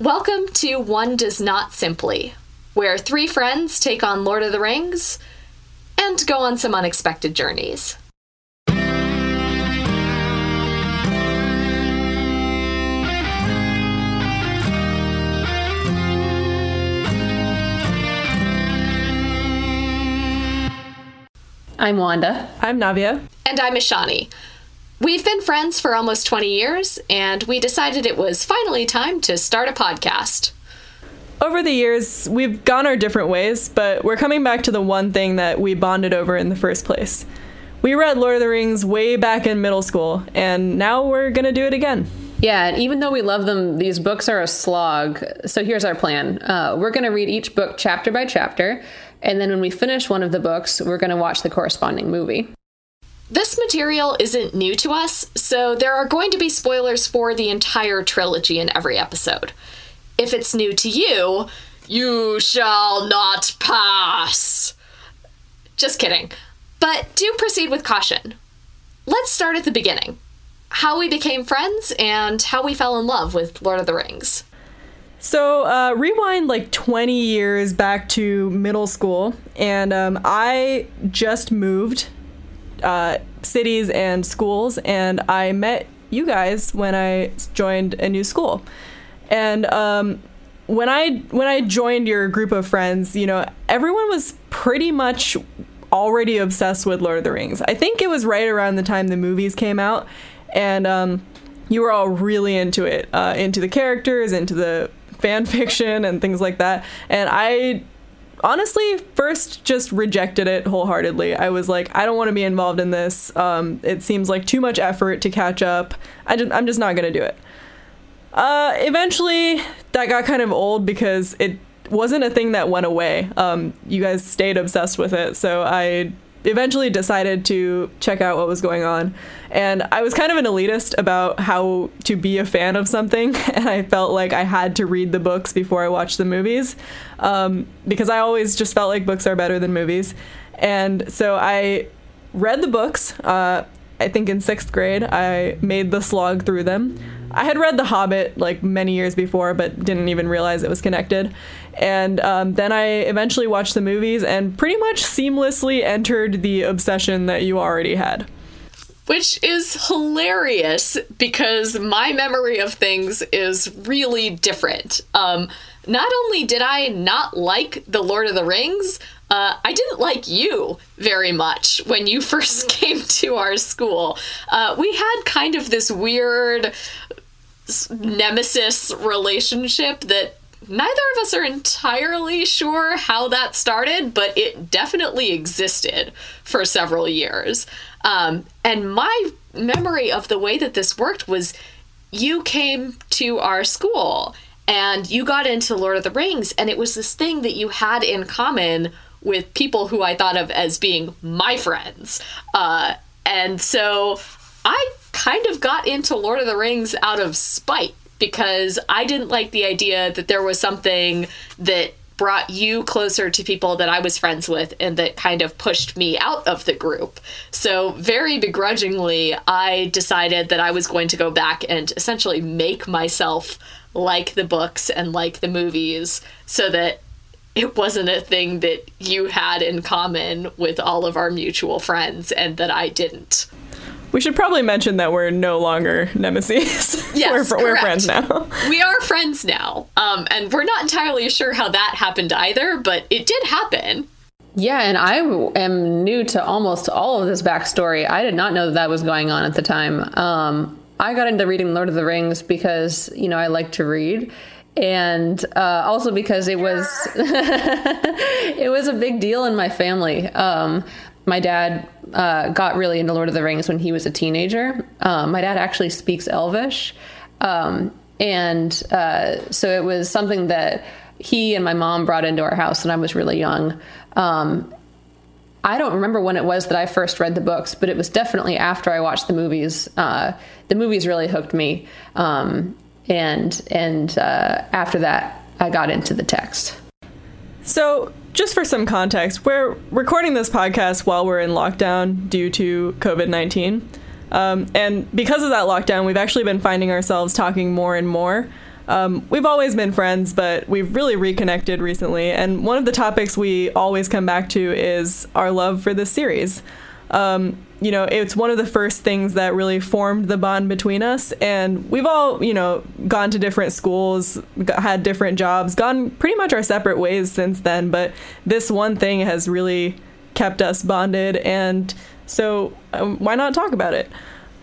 Welcome to One Does Not Simply, where three friends take on Lord of the Rings and go on some unexpected journeys. I'm Wanda. I'm Navia. And I'm Ishani. We've been friends for almost 20 years, and we decided it was finally time to start a podcast. Over the years, we've gone our different ways, but we're coming back to the one thing that we bonded over in the first place. We read Lord of the Rings way back in middle school, and now we're gonna do it again. Yeah, and even though we love them, these books are a slog. So here's our plan uh, we're going to read each book chapter by chapter, and then when we finish one of the books, we're going to watch the corresponding movie. This material isn't new to us, so there are going to be spoilers for the entire trilogy in every episode. If it's new to you, you shall not pass. Just kidding. But do proceed with caution. Let's start at the beginning how we became friends and how we fell in love with Lord of the Rings. So, uh, rewind like 20 years back to middle school, and um, I just moved uh, cities and schools, and I met you guys when I joined a new school. And um, when I when I joined your group of friends, you know, everyone was pretty much already obsessed with Lord of the Rings. I think it was right around the time the movies came out, and um, you were all really into it, uh, into the characters, into the fan fiction, and things like that. And I honestly first just rejected it wholeheartedly. I was like, I don't want to be involved in this. Um, it seems like too much effort to catch up. I just, I'm just not going to do it. Uh, eventually, that got kind of old because it wasn't a thing that went away. Um, you guys stayed obsessed with it, so I eventually decided to check out what was going on. And I was kind of an elitist about how to be a fan of something, and I felt like I had to read the books before I watched the movies um, because I always just felt like books are better than movies. And so I read the books. Uh, I think in sixth grade, I made the slog through them. I had read The Hobbit like many years before, but didn't even realize it was connected. And um, then I eventually watched the movies and pretty much seamlessly entered the obsession that you already had. Which is hilarious because my memory of things is really different. Um, not only did I not like The Lord of the Rings, uh, I didn't like you very much when you first came to our school. Uh, we had kind of this weird nemesis relationship that neither of us are entirely sure how that started, but it definitely existed for several years. Um, and my memory of the way that this worked was you came to our school and you got into Lord of the Rings, and it was this thing that you had in common with people who I thought of as being my friends. Uh, and so I kind of got into Lord of the Rings out of spite because I didn't like the idea that there was something that brought you closer to people that I was friends with and that kind of pushed me out of the group. So, very begrudgingly, I decided that I was going to go back and essentially make myself like the books and like the movies so that it wasn't a thing that you had in common with all of our mutual friends and that I didn't. We should probably mention that we're no longer nemesis. Yes, we're, we're friends now. we are friends now, um, and we're not entirely sure how that happened either, but it did happen. Yeah, and I am new to almost all of this backstory. I did not know that that was going on at the time. Um, I got into reading Lord of the Rings because you know I like to read, and uh, also because it was it was a big deal in my family. Um, my dad uh, got really into Lord of the Rings when he was a teenager. Um, my dad actually speaks Elvish. Um, and uh, so it was something that he and my mom brought into our house when I was really young. Um, I don't remember when it was that I first read the books, but it was definitely after I watched the movies. Uh, the movies really hooked me, um, and and uh, after that, I got into the text. So just for some context, we're recording this podcast while we're in lockdown due to COVID 19. Um, and because of that lockdown, we've actually been finding ourselves talking more and more Um, we've always been friends, but we've really reconnected recently. And one of the topics we always come back to is our love for this series. Um, you know, it's one of the first things that really formed the bond between us. And we've all, you know, gone to different schools, had different jobs, gone pretty much our separate ways since then. But this one thing has really kept us bonded. And so um, why not talk about it?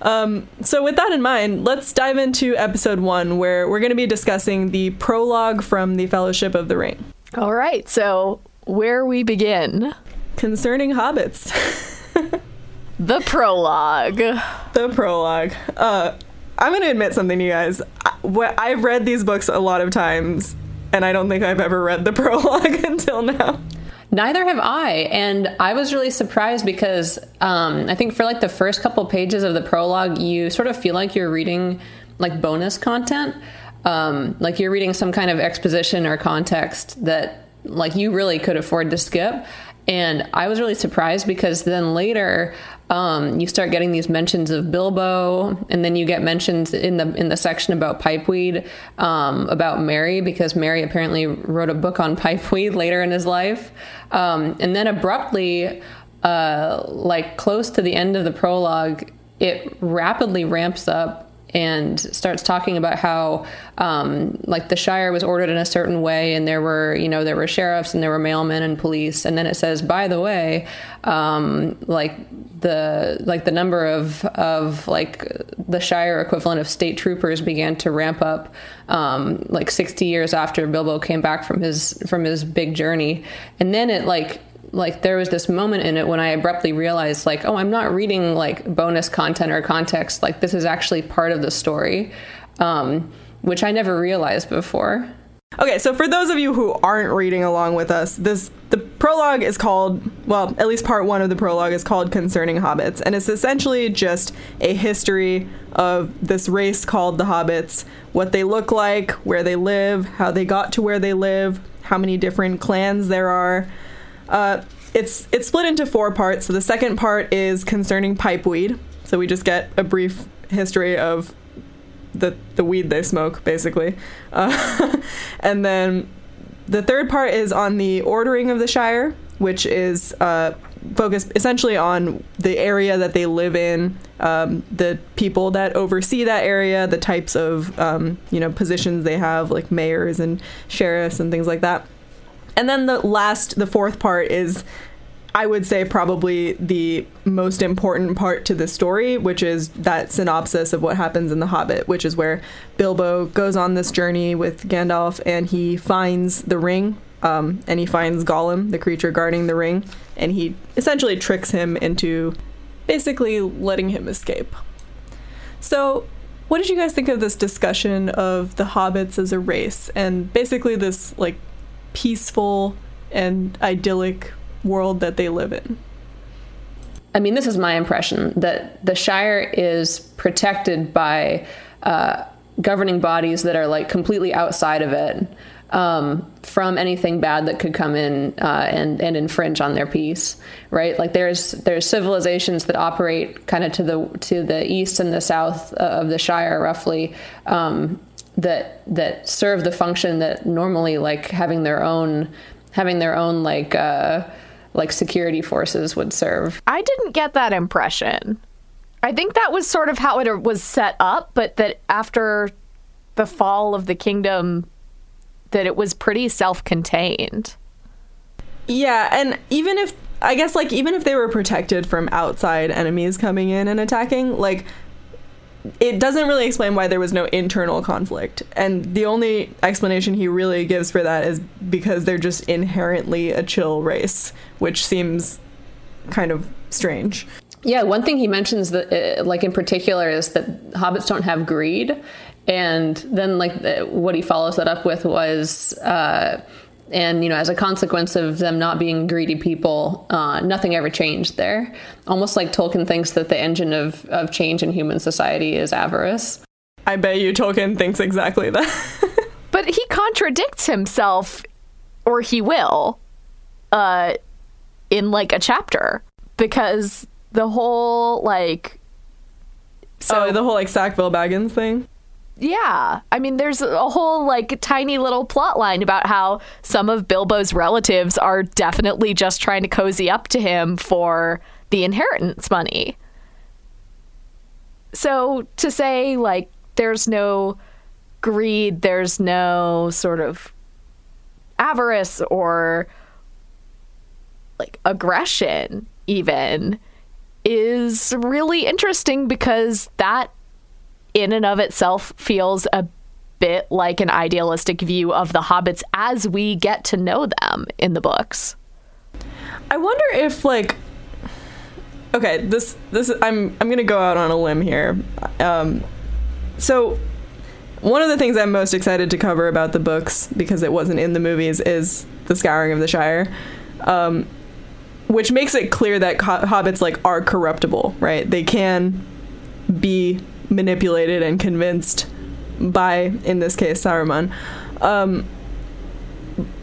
Um, so, with that in mind, let's dive into episode one, where we're going to be discussing the prologue from the Fellowship of the Ring. All right, so where we begin? Concerning hobbits. the prologue. The prologue. Uh, I'm going to admit something to you guys. I, I've read these books a lot of times, and I don't think I've ever read the prologue until now. Neither have I. And I was really surprised because um, I think for like the first couple pages of the prologue, you sort of feel like you're reading like bonus content. Um, like you're reading some kind of exposition or context that like you really could afford to skip. And I was really surprised because then later um, you start getting these mentions of Bilbo, and then you get mentions in the in the section about pipeweed um, about Merry because Merry apparently wrote a book on pipeweed later in his life, um, and then abruptly, uh, like close to the end of the prologue, it rapidly ramps up and starts talking about how um, like the Shire was ordered in a certain way, and there were you know there were sheriffs and there were mailmen and police, and then it says by the way, um, like the like the number of of like the Shire equivalent of state troopers began to ramp up um, like 60 years after Bilbo came back from his from his big journey, and then it like like there was this moment in it when I abruptly realized like oh I'm not reading like bonus content or context like this is actually part of the story um, which I never realized before. Okay, so for those of you who aren't reading along with us, this the prologue is called well, at least part 1 of the prologue is called Concerning Hobbits and it's essentially just a history of this race called the Hobbits, what they look like, where they live, how they got to where they live, how many different clans there are. Uh, it's it's split into four parts. So the second part is concerning pipeweed. So we just get a brief history of the the weed they smoke, basically. Uh, and then the third part is on the ordering of the Shire, which is uh, focused essentially on the area that they live in, um, the people that oversee that area, the types of um, you know positions they have, like mayors and sheriffs and things like that. And then the last, the fourth part is I would say probably the most important part to the story, which is that synopsis of what happens in The Hobbit, which is where Bilbo goes on this journey with Gandalf and he finds the ring. Um, and he finds Gollum, the creature guarding the ring, and he essentially tricks him into basically letting him escape. So, what did you guys think of this discussion of the hobbits as a race and basically this like peaceful and idyllic world that they live in. I mean, this is my impression that the Shire is protected by uh, governing bodies that are like completely outside of it um, from anything bad that could come in uh, and and infringe on their peace, right? Like there's there's civilizations that operate kind of to the to the east and the south of the Shire, roughly, um, that that serve the function that normally like having their own having their own like. Uh, like security forces would serve. I didn't get that impression. I think that was sort of how it was set up, but that after the fall of the kingdom that it was pretty self-contained. Yeah, and even if I guess like even if they were protected from outside enemies coming in and attacking, like it doesn't really explain why there was no internal conflict. And the only explanation he really gives for that is because they're just inherently a chill race, which seems kind of strange. Yeah, one thing he mentions that, uh, like in particular, is that hobbits don't have greed, and then like the, what he follows that up with was uh, and you know as a consequence of them not being greedy people uh, nothing ever changed there. Almost like tolkien thinks that the engine of, of change in human society is avarice. I bet you tolkien thinks exactly that. But he contradicts himself or he will uh, in like a chapter. Because the whole like so oh, the whole like sackville baggins thing yeah. I mean, there's a whole like tiny little plot line about how some of Bilbo's relatives are definitely just trying to cozy up to him for the inheritance money. So to say like there's no greed, there's no sort of avarice or like aggression even is really interesting because that in and of itself feels a bit like an idealistic view of the hobbits as we get to know them in the books. I wonder if like okay, this this I'm I'm gonna go out on a limb here. Um, so one of the things I'm most excited to cover about the books because it wasn't in the movies is the Scouring of the Shire, um, which makes it clear that hobbits like are corruptible, right? They can be manipulated and convinced by, in this case, Saruman. Um,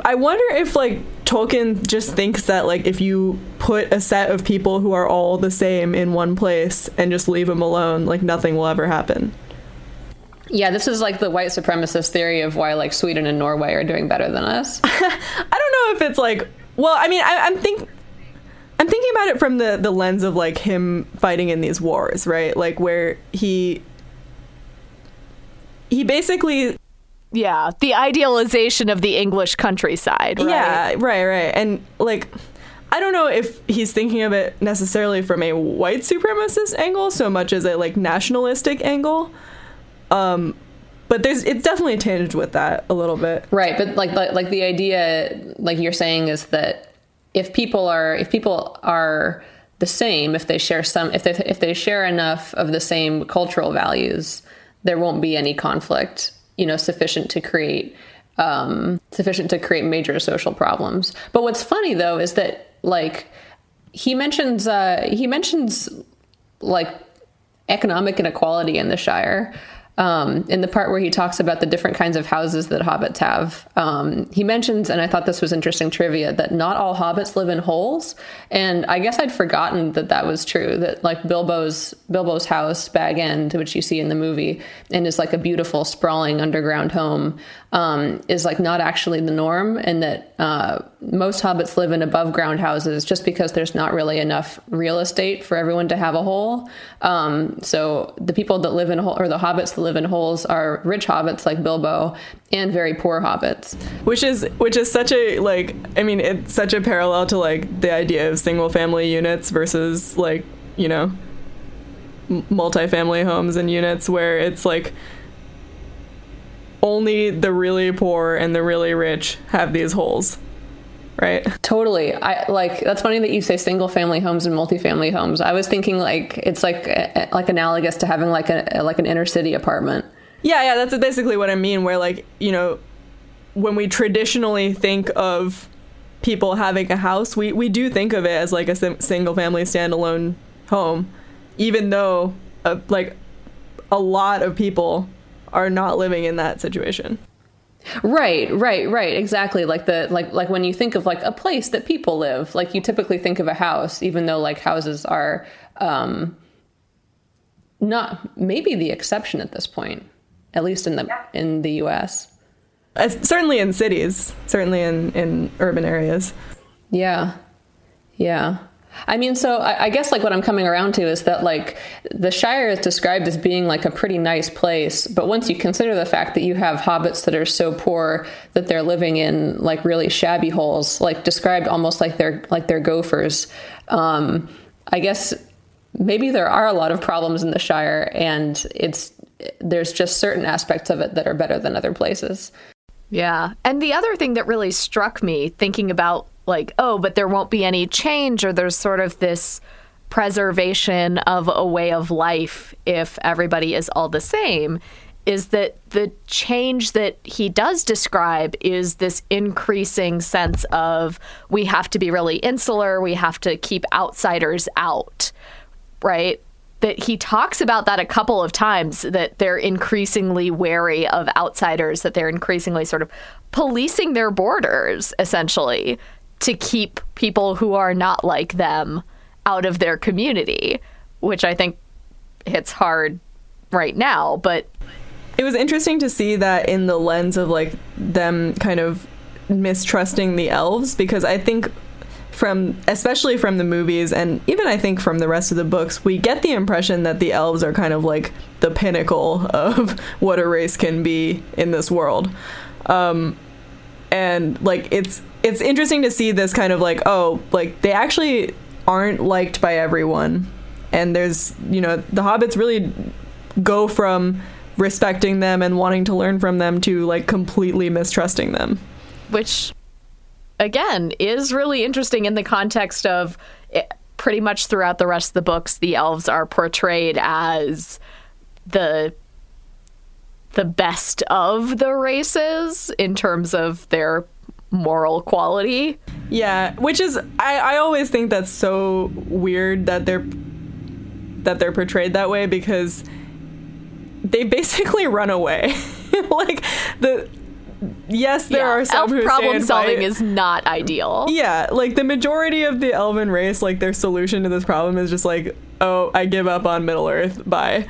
I wonder if like Tolkien just thinks that like if you put a set of people who are all the same in one place and just leave them alone, like nothing will ever happen. Yeah, this is like the white supremacist theory of why like Sweden and Norway are doing better than us. I don't know if it's like well, I mean, I, I'm think I'm thinking about it from the the lens of like him fighting in these wars, right? Like where he he basically yeah, the idealization of the English countryside, right? Yeah, right, right. And like I don't know if he's thinking of it necessarily from a white supremacist angle so much as a like nationalistic angle. Um but there's it's definitely tinged with that a little bit. Right, but like like, like the idea like you're saying is that if people are if people are the same, if they share some if they if they share enough of the same cultural values, there won't be any conflict, you know, sufficient to create um, sufficient to create major social problems. But what's funny though is that like he mentions uh, he mentions like economic inequality in the Shire um, in the part where he talks about the different kinds of houses that hobbits have. Um, he mentions, and I thought this was interesting trivia, that not all hobbits live in holes. And I guess I'd forgotten that that was true. That like Bilbo's Bilbo's house, Bag End, which you see in the movie, and is like a beautiful sprawling underground home, um, is like not actually the norm, and that uh, most hobbits live in above ground houses just because there's not really enough real estate for everyone to have a hole. Um, so the people that live in hole, or the hobbits that live in holes are rich hobbits like Bilbo and very poor hobbits. Which is which is such a like I mean it's such a parallel to like the idea of single family units versus like you know multifamily homes and units where it's like only the really poor and the really rich have these holes right. Totally. I like that's funny that you say single family homes and multifamily homes. I was thinking like it's like eh, eh, like analogous to having like a eh, like an inner city apartment. Yeah yeah that's basically what i mean where like you know when we traditionally think of people having a house we we do think of it as like a sim- single family standalone home even though uh, like a lot of people are not living in that situation. Right, right, right. Exactly. Like the like like when you think of like a place that people live, like you typically think of a house, even though like houses are um not maybe the exception at this point, at least in the in the US. As, certainly in cities, certainly in in urban areas. Yeah. Yeah. I mean, so I, I, guess like what I'm coming around to is that like the Shire is described as being like a pretty nice place, but once you consider the fact that you have hobbits that are so poor that they're living in like really shabby holes, like described almost like they're like they're gophers, um, I guess maybe there are a lot of problems in the Shire, and it's there's just certain aspects of it that are better than other places. Yeah, and the other thing that really struck me thinking about like, oh, but there won't be any change, or there's sort of this preservation of a way of life if everybody is all the same, is that the change that he does describe is this increasing sense of we have to be really insular, we have to keep outsiders out, right? That he talks about that a couple of times, that they're increasingly wary of outsiders, that they're increasingly sort of policing their borders, essentially, to keep people who are not like them out of their community, which I think hits hard right now, but it was interesting to see that in the lens of like them kind of mistrusting the elves because I think from especially from the movies and even I think from the rest of the books, we get the impression that the elves are kind of like the pinnacle of what a race can be in this world. Um, and like it's it's interesting to see this kind of like oh like they actually aren't liked by everyone. And there's you know the hobbits really go from respecting them and wanting to learn from them to like completely mistrusting them. Which again is really interesting in the context of it, pretty much throughout the rest of the books the elves are portrayed as the the best of the races in terms of their moral quality. Yeah, which is I, I always think that's so weird that they're that they're portrayed that way because they basically run away. like the yes, there yeah, are some elf problem solving is not ideal. Yeah, like the majority of the elven race, like their solution to this problem is just like, oh, I give up on Middle Earth. Bye.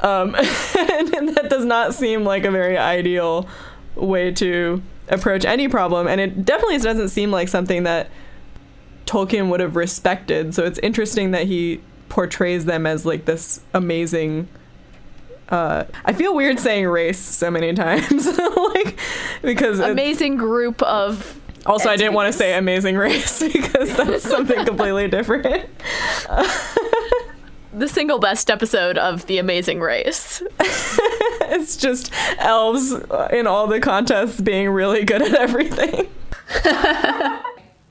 Um, and, and that does not seem like a very ideal way to approach any problem, and it definitely doesn't seem like something that Tolkien would have respected. So it's interesting that he portrays them as like this amazing uh, I feel weird saying race so many times, like because amazing group of. Also, entities. I didn't want to say amazing race because that's something completely different. the single best episode of The Amazing Race. it's just elves in all the contests being really good at everything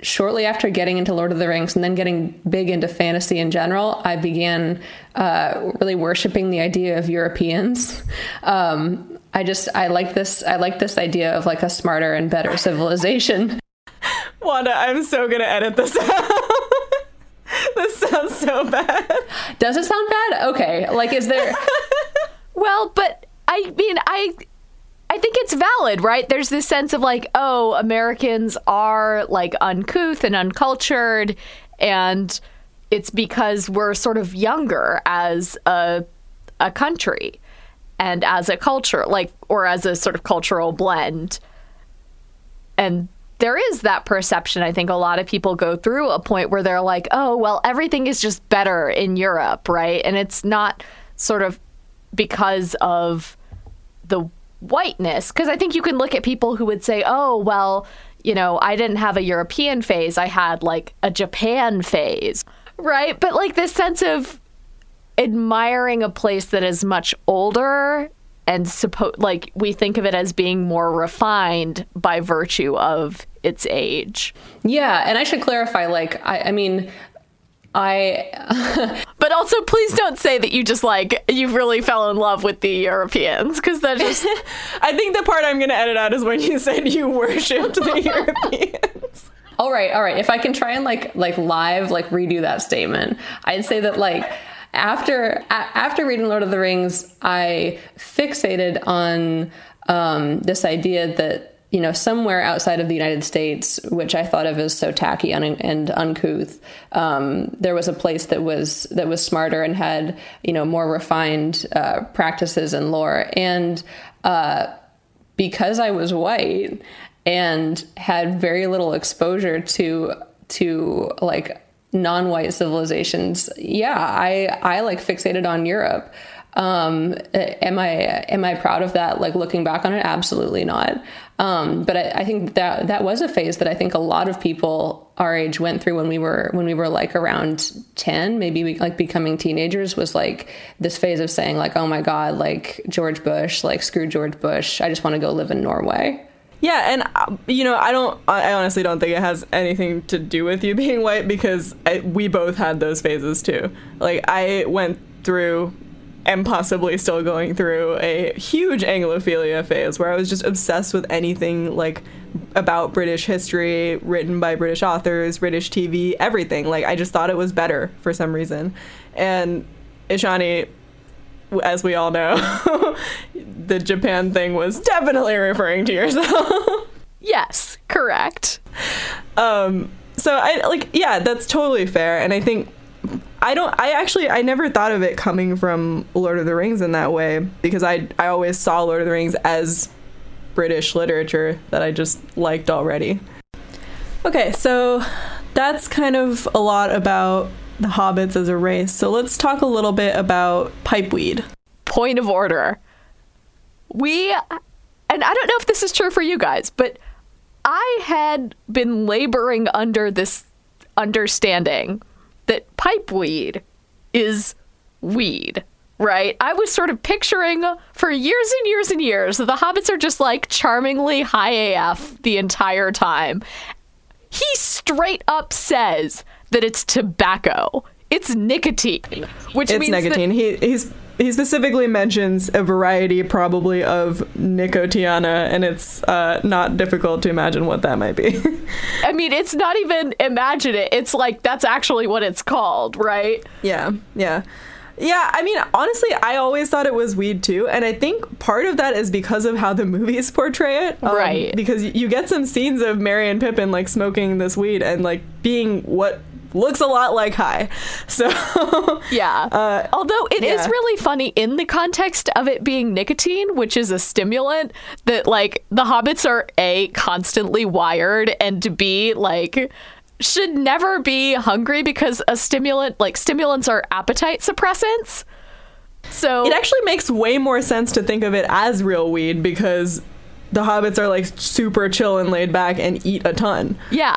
shortly after getting into Lord of the Rings and then getting big into fantasy in general, I began uh, really worshiping the idea of Europeans. Um, I just I like this I like this idea of like a smarter and better civilization. Wanda, I'm so gonna edit this out. this sounds so bad. Does it sound bad? Okay. Like, is there? well, but I mean, I I think it's valid, right? There's this sense of like, oh, Americans are like uncouth and uncultured, and it's because we're sort of younger as a a country and as a culture, like or as a sort of cultural blend. And there is that perception. I think a lot of people go through a point where they're like, oh, well, everything is just better in Europe, right? And it's not sort of because of the whiteness because i think you can look at people who would say oh well you know i didn't have a european phase i had like a japan phase right but like this sense of admiring a place that is much older and suppo- like we think of it as being more refined by virtue of its age yeah and i should clarify like i, I mean I. but also, please don't say that you just like you really fell in love with the Europeans because that just. I think the part I'm going to edit out is when you said you worshipped the Europeans. All right, all right. If I can try and like like live like redo that statement, I'd say that like after after reading Lord of the Rings, I fixated on um, this idea that you know, somewhere outside of the United States, which I thought of as so tacky and, and uncouth, um, there was a place that was that was smarter and had you know more refined uh, practices and lore. And uh, because I was white and had very little exposure to to like non-white civilizations, yeah, I I like fixated on Europe. Um, am I am I proud of that? Like looking back on it, absolutely not. Um, but I, I, think that that was a phase that I think a lot of people our age went through when we were when we were like around ten, maybe we, like becoming teenagers. Was like this phase of saying like, oh my god, like George Bush, like screw George Bush. I just want to go live in Norway. Yeah, and uh, you know, I don't. I honestly don't think it has anything to do with you being white because I, we both had those phases too. Like I went through and possibly still going through a huge Anglophilia phase where I was just obsessed with anything like about British history, written by British authors, British TV, everything. Like I just thought it was better for some reason. And Ishani, as we all know, the Japan thing was definitely referring to yourself. yes, correct. Um, so I like yeah, that's totally fair, and I think I don't I actually I never thought of it coming from Lord of the Rings in that way because I I always saw Lord of the Rings as British literature that I just liked already. Okay, so that's kind of a lot about the hobbits as a race. So let's talk a little bit about pipeweed. Point of order. We, and I don't know if this is true for you guys, but I had been laboring under this understanding that pipeweed is weed, right? I was sort of picturing for years and years and years that the hobbits are just like charmingly high AF the entire time. He straight up says that it's tobacco. It's nicotine, which It's means nicotine. He he's he specifically mentions a variety probably of nicotiana and it's uh, not difficult to imagine what that might be. I mean, it's not even imagine it. It's like that's actually what it's called, right? Yeah, yeah. Yeah, I mean, honestly, I always thought it was weed too. And I think part of that is because of how the movies portray it. um, Right. Because you get some scenes of Merry and Pippin like smoking this weed and like being what looks a lot like high. So, Yeah. Uh, Although it is yeah. really funny in the context of it being nicotine, which is a stimulant, that like the hobbits are A, constantly wired, and to B, like, should never be hungry because a stimulant, like, stimulants are appetite suppressants. So it actually makes way more sense to think of it as real weed because the hobbits are like super chill and laid back and eat a ton. Yeah.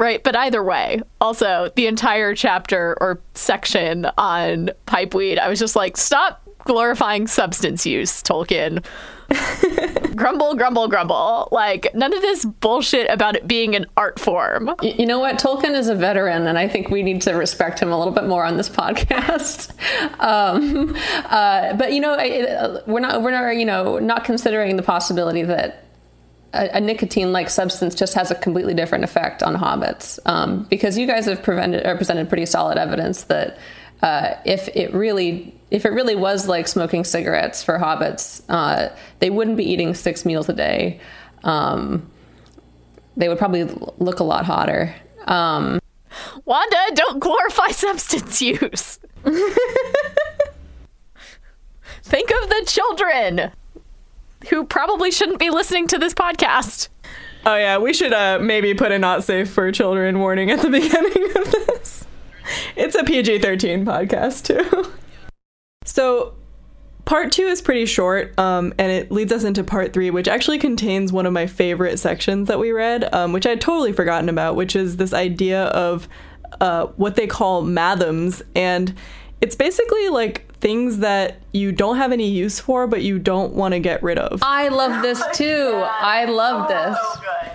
Right, but either way, also the entire chapter or section on pipeweed, I was just like, stop glorifying substance use, Tolkien. grumble, grumble, grumble. Like none of this bullshit about it being an art form. You know what? Tolkien is a veteran, and I think we need to respect him a little bit more on this podcast. um, uh, but you know, I- uh, we're not we're not you know not considering the possibility that a, a nicotine-like substance just has a completely different effect on hobbits. Um, because you guys have prevented or presented pretty solid evidence that uh, if it really if it really was like smoking cigarettes for hobbits, uh, they wouldn't be eating six meals a day. Um, they would probably look a lot hotter. Um, Wanda, don't glorify substance use. Think of the children who probably shouldn't be listening to this podcast. Oh yeah, we should uh, maybe put a not safe for children warning at the beginning of this. It's a PG-13 podcast too. so part two is pretty short, um, and it leads us into part three, which actually contains one of my favorite sections that we read, um, which I'd totally forgotten about, which is this idea of uh, what they call mathoms, and it's basically like things that you don't have any use for, but you don't want to get rid of. I love this too. I love oh, this.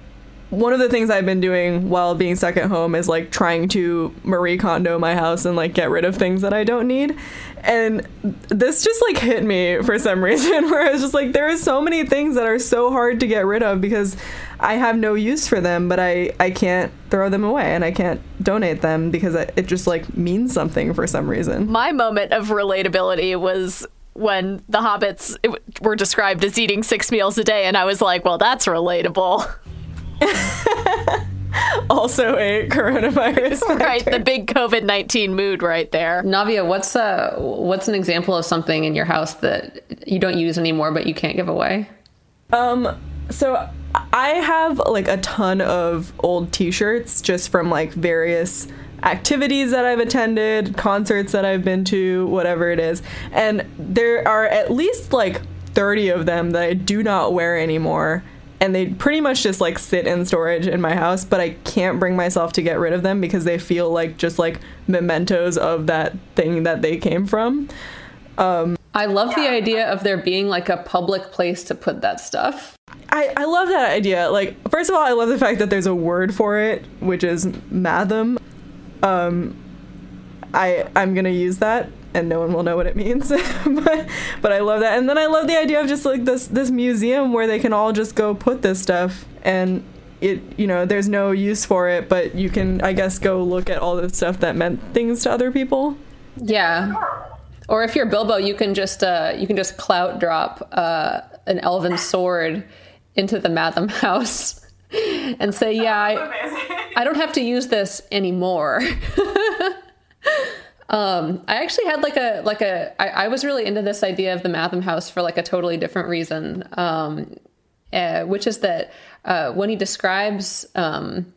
one of the things I've been doing while being stuck at home is like trying to Marie Kondo my house and like get rid of things that I don't need. And this just like hit me for some reason where I was just like, there are so many things that are so hard to get rid of because I have no use for them, but I, I can't throw them away and I can't donate them because it it just like means something for some reason. My moment of relatability was when the hobbits were described as eating six meals a day, and I was like, well, that's relatable. Also a coronavirus. right, the big COVID 19 mood right there. Navia, what's uh what's an example of something in your house that you don't use anymore but you can't give away? Um, so I have like a ton of old t-shirts just from like various activities that I've attended, concerts that I've been to, whatever it is. And there are at least like 30 of them that I do not wear anymore. And they pretty much just like sit in storage in my house, but I can't bring myself to get rid of them because they feel like just like mementos of that thing that they came from. I love the idea of there being like a public place to put that stuff. I, I love that idea. Like, first of all, I love the fact that there's a word for it, which is mathom. Um, I I'm gonna use that, and no one will know what it means. but but I love that, and then I love the idea of just like this this museum where they can all just go put this stuff, and it you know there's no use for it, but you can I guess go look at all the stuff that meant things to other people. Yeah. Or if you're Bilbo, you can just uh, you can just clout drop uh, an elven sword into the Mathom house and say, "Yeah, I, I don't have to use this anymore." Um, I actually had like a like a. I, I was really into this idea of the Mathom House for like a totally different reason, um, uh, which is that uh, when he describes um,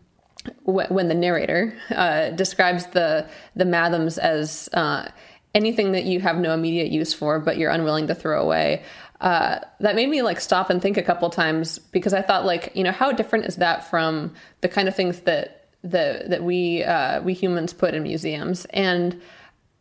wh- when the narrator uh, describes the the Mathoms as uh, anything that you have no immediate use for, but you're unwilling to throw away. Uh, that made me like stop and think a couple times because I thought like you know how different is that from the kind of things that the that we uh, we humans put in museums and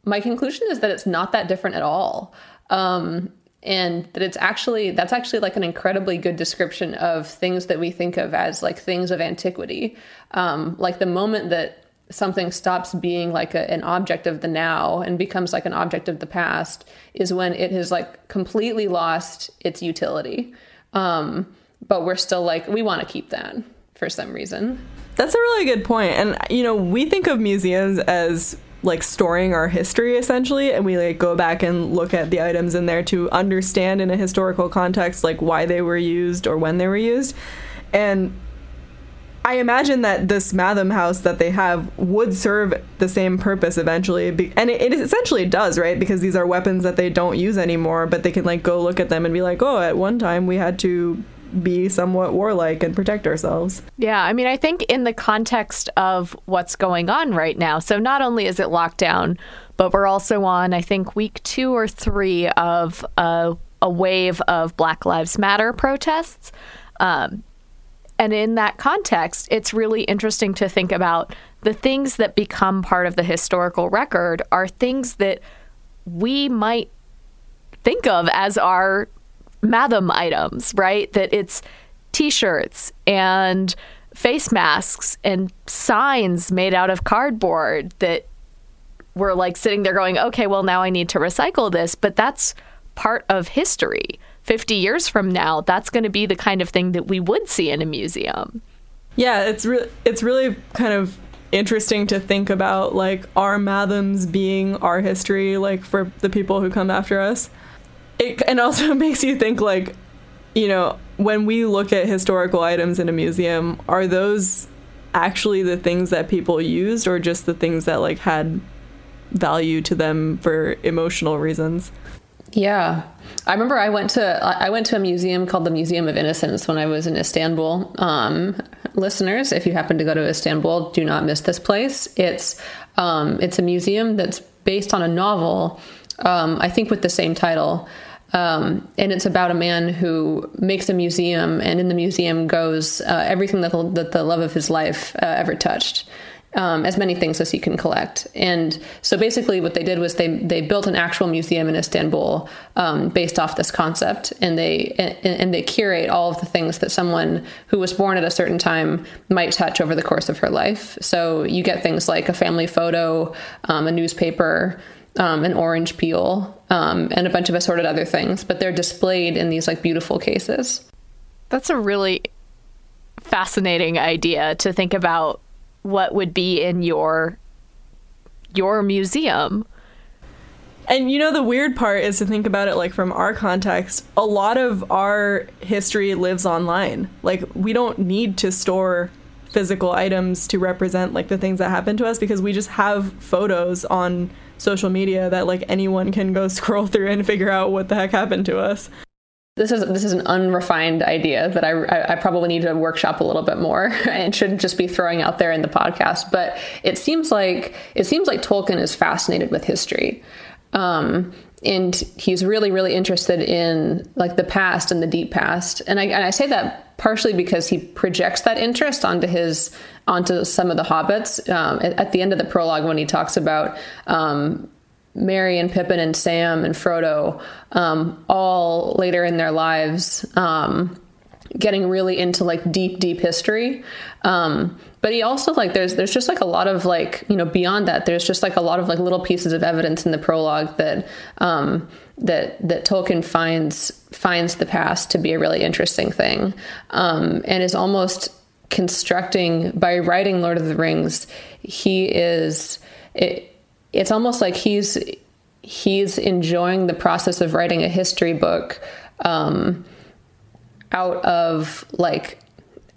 my conclusion is that it's not that different at all um, and that it's actually that's actually like an incredibly good description of things that we think of as like things of antiquity um, like the moment that something stops being like a, an object of the now and becomes like an object of the past is when it has like completely lost its utility. Um, but we're still like, we want to keep that for some reason. That's a really good. And, you know, we think of museums as like storing our history essentially and we like go back and look at the items in there to understand in a historical context like why they were used or when they were used and I imagine that this Mathom house that they have would serve the same purpose eventually, and it, it essentially does, right? Because these are weapons that they don't use anymore, but they can like go look at them and be like, oh, at one time we had to be somewhat warlike and protect ourselves. Yeah, I mean, I think in the context of what's going on right now, so not only is it lockdown, but we're also on, I think, week two or three of a, a wave of Black Lives Matter protests. Um, and in that context, it's really interesting to think about the things that become part of the historical record are things that we might think of as our Mathom items, right? That it's t shirts and face masks and signs made out of cardboard that we're like sitting there going, okay, well, now I need to recycle this. But that's part of history. 50 years from now, that's going to be the kind of thing that we would see in a museum. Yeah, it's really it's really kind of interesting to think about like our Mathoms being our history like for the people who come after us. It and also makes you think like you know, when we look at historical items in a museum, are those actually the things that people used or just the things that like had value to them for emotional reasons? Yeah, I remember I went to I went to a museum called the Museum of Innocence when I was in Istanbul. Um, listeners, if you happen to go to Istanbul, do not miss this place. It's um, it's a museum that's based on a novel, um, I think with the same title. Um, and it's about a man who makes a museum, and in the museum goes uh, everything that the, that the love of his life uh, ever touched um, as many things as he can collect. And so basically, what they did was they they built an actual museum in Istanbul um, based off this concept, and they and, and, they curate all of the things that someone who was born at a certain time might touch over the course of her life. So you get things like a family photo, um, a newspaper. Um, an orange peel, um, and a bunch of assorted other things, but they're displayed in these like beautiful cases. That's a really fascinating idea to think about what would be in your your museum. And you know the weird part is to think about it like from our context, a lot of our history lives online. Like we don't need to store physical items to represent like the things that happen to us because we just have photos on social media that like anyone can go scroll through and figure out what the heck happened to us this is this is an unrefined idea that I, I probably need to workshop a little bit more and shouldn't just be throwing out there in the podcast. But it seems like it seems like Tolkien is fascinated with history, um, and he's really really interested in like the past and the deep past. And I, and I say that partially because he projects that interest onto his onto some of the hobbits um, at, at, the end of the prologue when he talks about um, Merry and Pippin and Sam and Frodo, um, all later in their lives, um, getting really into like deep, deep history. Um, but he also like there's there's just like a lot of like you know beyond that there's just like a lot of like little pieces of evidence in the prologue that um, that that Tolkien finds finds the past to be a really interesting thing um, and is almost constructing by writing Lord of the Rings he is it, it's almost like he's he's enjoying the process of writing a history book um, out of like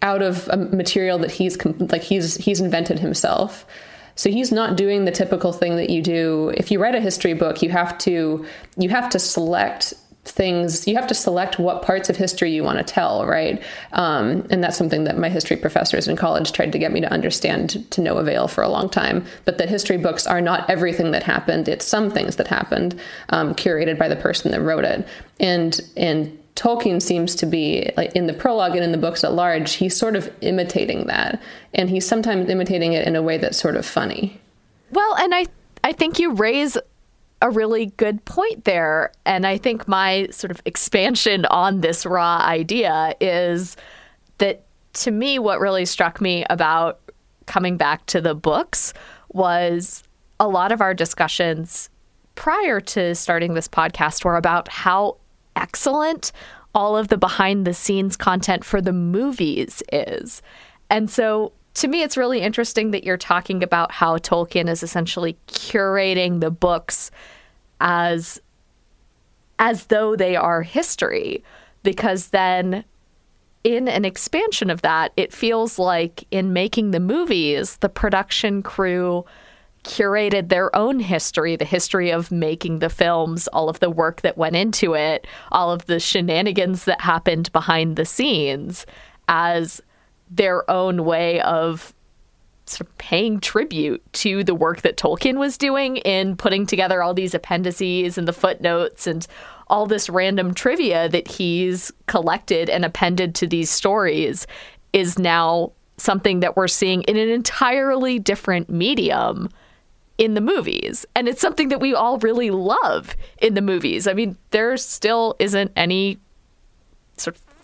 out of a material that he's like he's he's invented himself. So he's not doing the typical thing that you do. If you write a history book, you have to you have to select things you have to select what parts of history you want to tell right um, and that's something that my history professors in college tried to get me to understand to no avail for a long time but that history books are not everything that happened it's some things that happened um, curated by the person that wrote it and and Tolkien seems to be like in the prologue and in the books at large, he's sort of imitating that, and he's sometimes imitating it in a way that's sort of funny. Well, and I I think you raise a really good point there, and I think my sort of expansion on this raw idea is that to me, what really struck me about coming back to the books was a lot of our discussions prior to starting this podcast were about how excellent all of the behind the scenes content for the movies is. And so to me, it's really interesting that you're talking about how Tolkien is essentially curating the books as as though they are history because then in an expansion of that it feels like in making the movies the production crew curated their own history, the history of making the films, all of the work that went into it, all of the shenanigans that happened behind the scenes as their own way of sort of paying tribute to the work that Tolkien was doing in putting together all these appendices and the footnotes and all this random trivia that he's collected and appended to these stories is now something that we're seeing in an entirely different medium in the movies. And it's something that we all really love in the movies. I mean, there still isn't any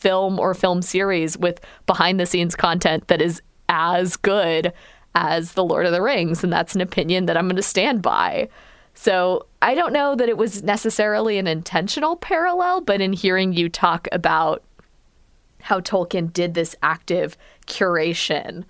film or film series with behind the scenes content that is as good as The Lord of the Rings. And that's an opinion that I'm going to stand by. So I don't know that it was necessarily an intentional parallel, but in hearing you talk about how Tolkien did this active curation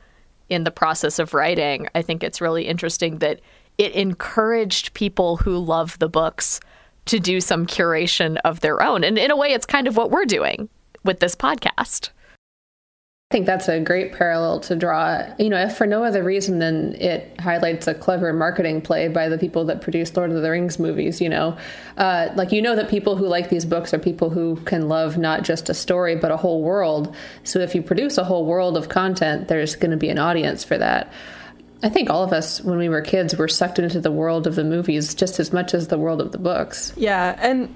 in the process of writing, I think it's really interesting that it encouraged people who love the books to do some curation of their own. And in a way, it's kind of what we're doing with this podcast. I think that's a great parallel to draw. You know, if for no other reason than it highlights a clever marketing play by the people that produce Lord of the Rings movies. You know, uh, like you know that people who like these books are people who can love not just a story but a whole world. So if you produce a whole world of content, there's going to be an audience for that. I think all of us, when we were kids, were sucked into the world of the movies just as much as the world of the books. Yeah, and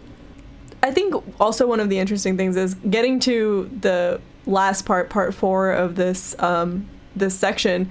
I think also one of the interesting things is getting to the last part, part four of this um, this section,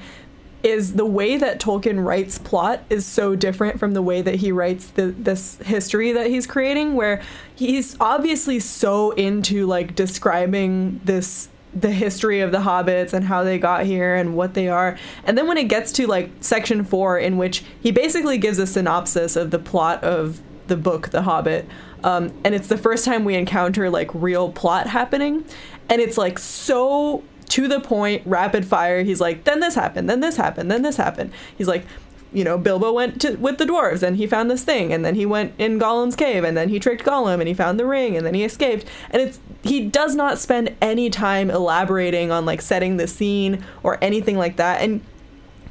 is the way that Tolkien writes plot is so different from the way that he writes the, this history that he's creating, where he's obviously so into like describing this the history of the hobbits and how they got here and what they are. And then when it gets to like section 4 in which he basically gives a synopsis of the plot of the book The Hobbit. Um, and it's the first time we encounter like real plot happening and it's like so to the point, rapid fire. He's like, then this happened, then this happened, then this happened. He's like, you know, Bilbo went to, with the dwarves and he found this thing, and then he went in Gollum's cave, and then he tricked Gollum and he found the ring, and then he escaped. And it's he does not spend any time elaborating on like setting the scene or anything like that. And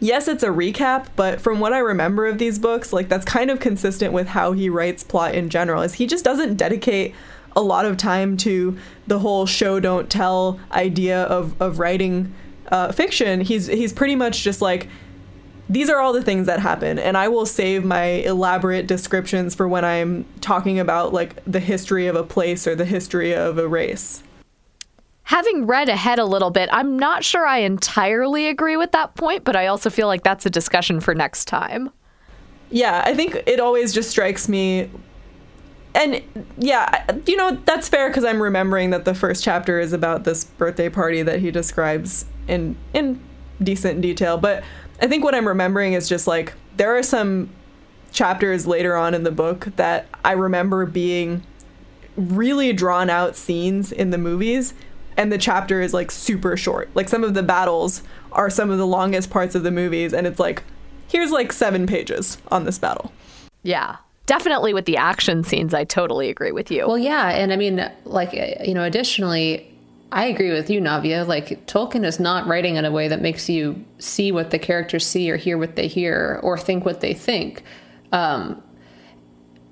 yes, it's a recap, but from what I remember of these books, like that's kind of consistent with how he writes plot in general. Is he just doesn't dedicate a lot of time to the whole show don't tell idea of of writing uh, fiction. He's he's pretty much just like these are all the things that happen and i will save my elaborate descriptions for when i'm talking about like the history of a place or the history of a race having read ahead a little bit i'm not sure i entirely agree with that point but i also feel like that's a discussion for next time. Yeah i think it always just strikes me and yeah you know that's fair because i'm remembering that the first chapter is about this birthday party that he describes in in decent detail but I think what I'm remembering is just like there are some chapters later on in the book that I remember being really drawn out scenes in the movies and the chapter is like super short. Like some of the battles are some of the longest parts of the movies and it's like here's like 7 pages on this battle. Yeah. Definitely with the action scenes I totally agree with you. Well, yeah, and I mean like you know additionally I agree with you, Navia. Like, Tolkien is not writing in a way that makes you see what the characters see or hear what they hear or think what they think. Um,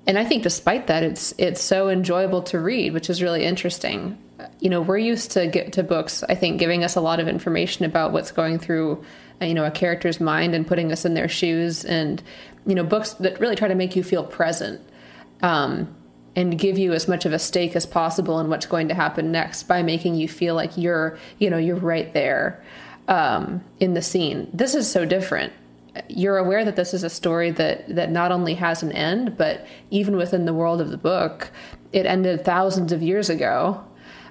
and I think despite that, it's it's so enjoyable to read, which is really interesting. You know, we're used to get to books, I think, giving us a lot of information about what's going through, uh, you know, a character's mind and putting us in their shoes, and you know, books that really try to make you feel present. Um, and give you as much of a stake as possible in what's going to happen next by making you feel like you're you know you're right there um, in the scene. This is so different. You're aware that this is a story that that not only has an end but even within the world of the book it ended thousands of years ago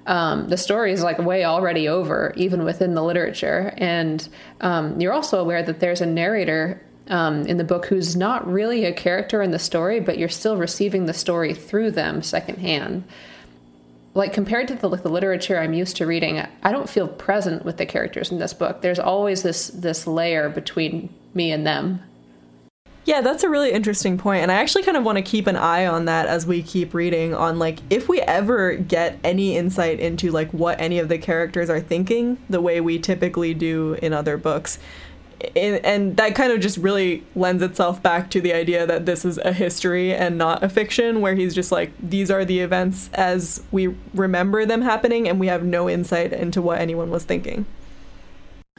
um, the story is like way already over even within the literature and um, you're also aware that there's a narrator um, in the book who's not really a character in the story, but you're still receiving the story through them secondhand. Like compared to the, the literature I'm used to reading, I don't feel present with the characters in this book. There's always this this layer between me and them. Yeah, that's a really interesting point, and I actually kind of want to keep an eye on that as we keep reading. On like if we ever get any insight into like what any of the characters are thinking, the way we typically do in other books and that kind of just really lends itself back to the idea that this is a history and not a fiction where he's just like these are the events as we remember them happening and we have no insight into what anyone was thinking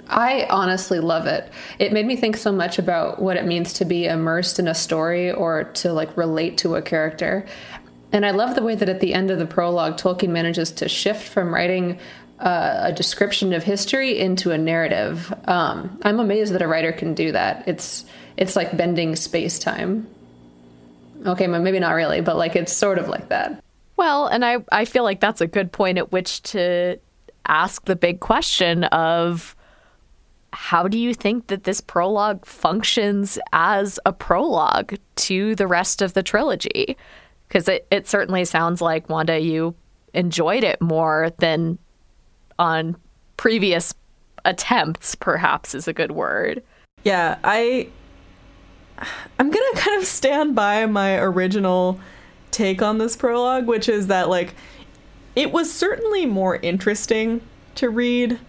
I honestly love it. It made me think so much about what it means to be immersed in a story or to like relate to a character. And I love the way that at the end of the prologue, Tolkien manages to shift from writing uh, a description of history into a narrative. Um, I'm amazed that a writer can do that. It's it's like bending space time. Okay, maybe not really, but like it's sort of like that. Well, and I I feel like that's a good point at which to ask the big question of how do you think that this prologue functions as a prologue to the rest of the trilogy? Because it, it certainly sounds like, Wanda, you enjoyed it more than on previous attempts perhaps is a good word yeah i i'm gonna kind of stand by my original take on this prologue which is that like it was certainly more interesting to read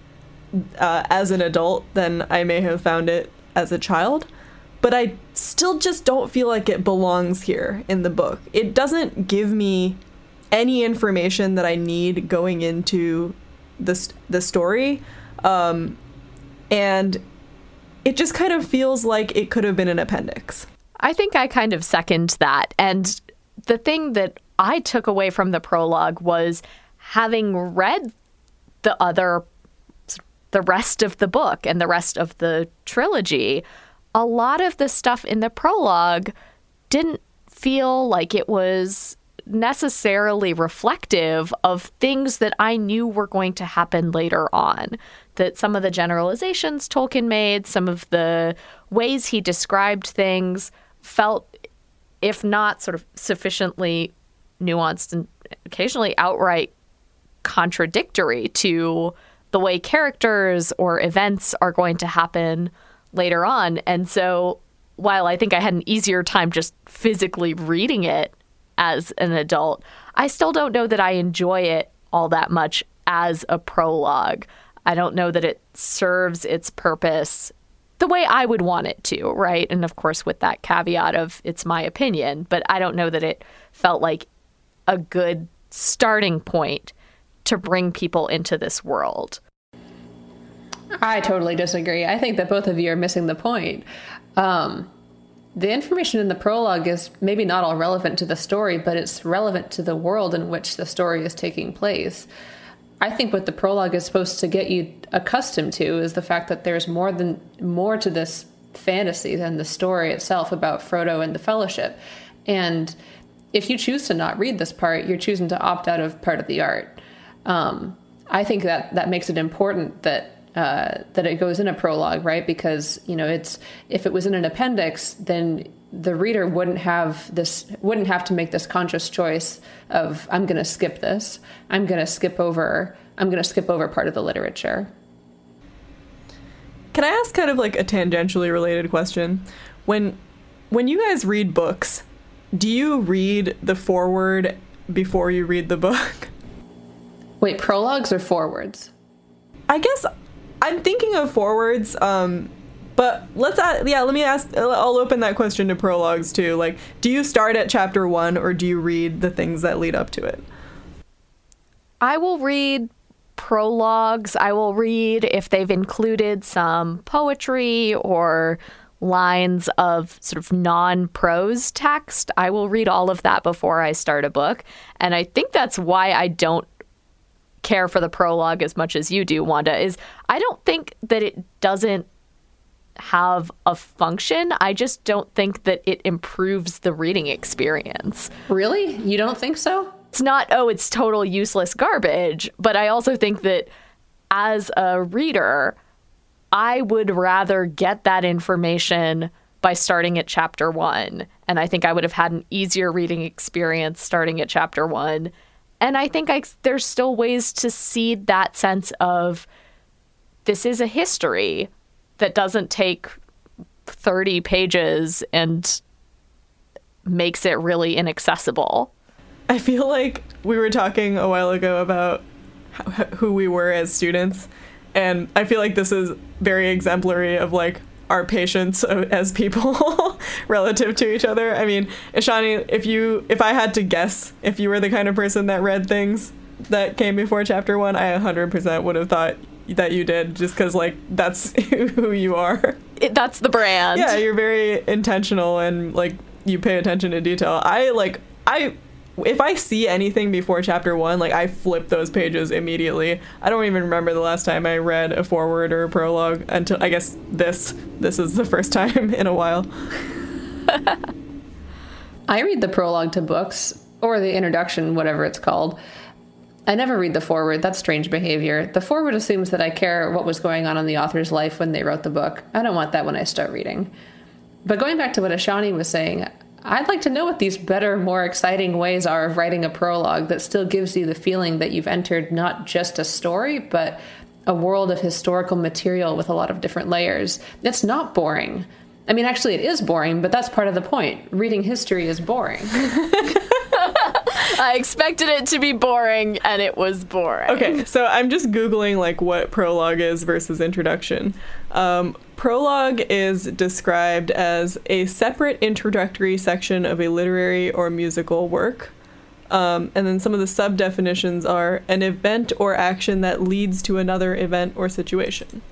uh, as an adult than i may have found it as a child but i still just don't feel like it belongs here in the book it doesn't give me any information that i need going into the the story, um, and it just kind of feels like it could have been an appendix. I think I kind of second that, and the thing that I took away from the prologue was having read the other the rest of the book and the rest of the trilogy, a lot of the stuff in the prologue didn't feel like it was necessarily reflective of things that I knew were going to happen later on. That some of the generalizations Tolkien made, some of the ways he described things felt, if not sort of sufficiently nuanced and occasionally outright contradictory to the way characters or events are going to happen later on. And so while I think I had an easier time just physically reading it as an adult, I still don't know that I enjoy it all that much as a prologue. I don't know that it serves its purpose the way I would want it to, right? And of course, with that caveat of it's my opinion, but I don't know that it felt like a good starting point to bring people into this world. I totally disagree. I think that both of you are missing the point. Um, the information in the prologue is maybe not all relevant to the story, but it's relevant to the world in which the story is taking place. I think what the prologue is supposed to get you accustomed to is the fact that there's more than more to this fantasy than the story itself about Frodo and the Fellowship. And if you choose to not read this part, you're choosing to opt out of part of the art. Um, I think that that makes it important that uh, that it goes in a prologue, right? Because you know, it's if it was in an appendix, then the reader wouldn't have this wouldn't have to make this conscious choice of I'm going to skip this. I'm going to skip over. I'm going to skip over part of the literature. Can I ask kind of like a tangentially related question? When when you guys read books, do you read the foreword before you read the book? Wait, prologues or forwards? I guess I'm thinking of forwards. Um, but let's add, yeah, let me ask. I'll open that question to prologues too. Like, do you start at chapter one or do you read the things that lead up to it? I will read prologues. I will read if they've included some poetry or lines of sort of non prose text. I will read all of that before I start a book. And I think that's why I don't care for the prologue as much as you do, Wanda, is I don't think that it doesn't have a function. I just don't think that it improves the reading experience. Really? You don't think so? It's not, oh, it's total useless garbage, but I also think that as a reader, I would rather get that information by starting at chapter one. And I think I would have had an easier reading experience starting at chapter one. And I think I, there's still ways to seed that sense of this is a history that doesn't take 30 pages and makes it really inaccessible. I feel like we were talking a while ago about who we were as students and I feel like this is very exemplary of like our patience as people relative to each other. I mean, Ishani, if you if I had to guess if you were the kind of person that read things that came before chapter 1, I 100% would have thought that you did just cuz like that's who you are. It, that's the brand. Yeah, you're very intentional and like you pay attention to detail. I like I if I see anything before chapter one, like I flip those pages immediately. I don't even remember the last time I read a foreword or a prologue until I guess this. This is the first time in a while. I read the prologue to books or the introduction, whatever it's called. I never read the foreword. That's strange behavior. The foreword assumes that I care what was going on in the author's life when they wrote the book. I don't want that when I start reading. But going back to what Ishani was saying, I'd like to know what these better, more exciting ways are of writing a prologue that still gives you the feeling that you've entered not just a story, but a world of historical material with a lot of different layers. It's not boring. I mean, actually, it is boring, but that's part of the point. Reading history is boring. I expected it to be boring, and it was boring. Okay, so I'm just Googling like what prologue is versus introduction. Um, prologue is described as a separate introductory section of a literary or musical work. Um, and then some of the sub definitions are an event or action that leads to another event or situation.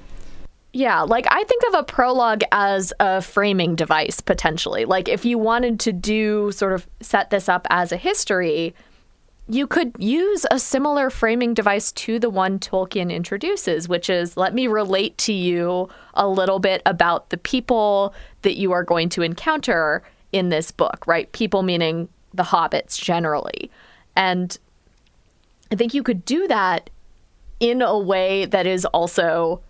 Yeah, like I think of a prologue as a framing device potentially. Like if you wanted to do sort of set this up as a history, you could use a similar framing device to the one Tolkien introduces, which is let me relate to you a little bit about the people that you are going to encounter in this book, right? People meaning the hobbits generally. And I think you could do that in a way that is also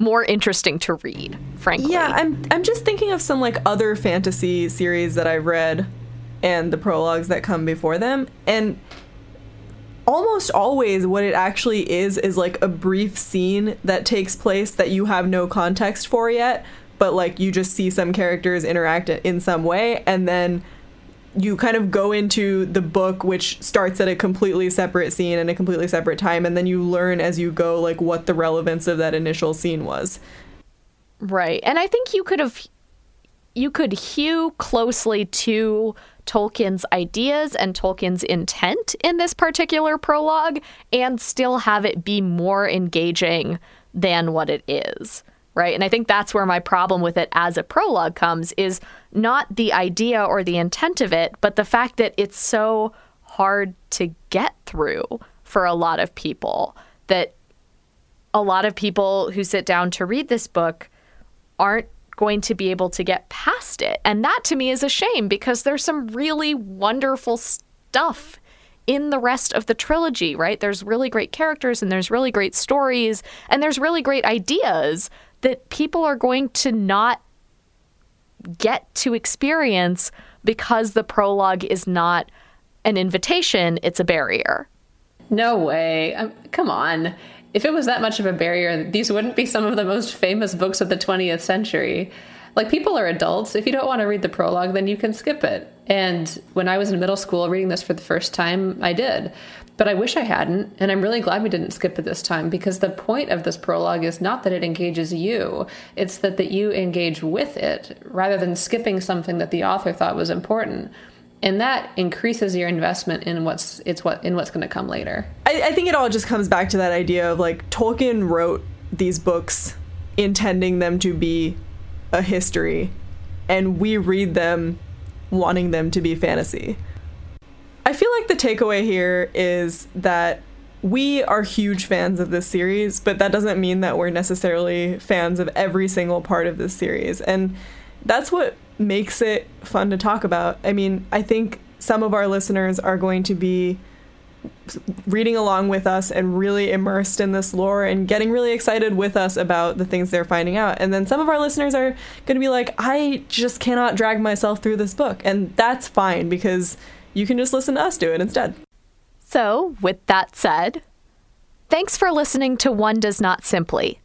more interesting to read, frankly. Yeah, I'm I'm just thinking of some like other fantasy series that I've read and the prologues that come before them and almost always what it actually is is like a brief scene that takes place that you have no context for yet but like you just see some characters interact in some way and then you kind of go into the book which starts at a completely separate scene and a completely separate time and then you learn as you go like what the relevance of that initial scene was right and i think you could have you could hew closely to Tolkien's ideas and Tolkien's intent in this particular prologue and still have it be more engaging than what it is. Right. And I think that's where my problem with it as a prologue comes is not the idea or the intent of it, but the fact that it's so hard to get through for a lot of people that a lot of people who sit down to read this book aren't going to be able to get past it. And that to me is a shame because there's some really wonderful stuff in the rest of the trilogy, right? There's really great characters and there's really great stories and there's really great ideas that people are going to not get to experience because the prologue is not an invitation, it's a barrier. No way. Um, come on if it was that much of a barrier, these wouldn't be some of the most famous books of the 20th century. Like people are adults. If you don't want to read the prologue, then you can skip it. And when I was in middle school reading this for the first time, I did. But I wish I hadn't, and I'm really glad we didn't skip it this time because the point of this prologue is not that it engages you, it's that that you engage with it rather than skipping something that the author thought was important. And that increases your investment in what's it's what in what's going to come later. I, I think it all just comes back to that idea of like Tolkien wrote these books intending them to be a history, and we read them wanting them to be fantasy. I feel like the takeaway here is that we are huge fans of this series, but that doesn't mean that we're necessarily fans of every single part of this series. And that's what makes it fun to talk about. I mean, I think some of our listeners are going to be reading along with us and really immersed in this lore and getting really excited with us about the things they're finding out. And then some of our listeners are going to be like, I just cannot drag myself through this book. And that's fine because you can just listen to us do it instead. So, with that said, thanks for listening to One Does Not Simply.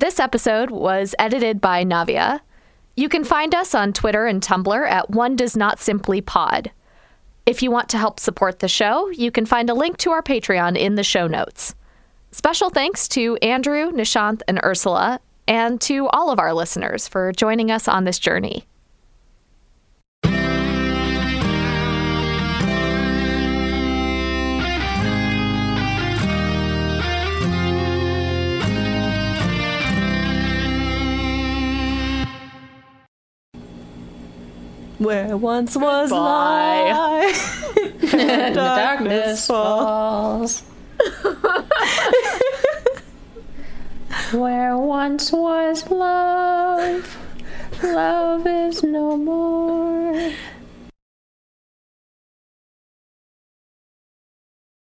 This episode was edited by Navia. You can find us on Twitter and Tumblr at One Does Not Simply Pod. If you want to help support the show, you can find a link to our Patreon in the show notes. Special thanks to Andrew, Nishant, and Ursula, and to all of our listeners for joining us on this journey. Where once was Bye. light, And the darkness falls. Where once was love, love is no more.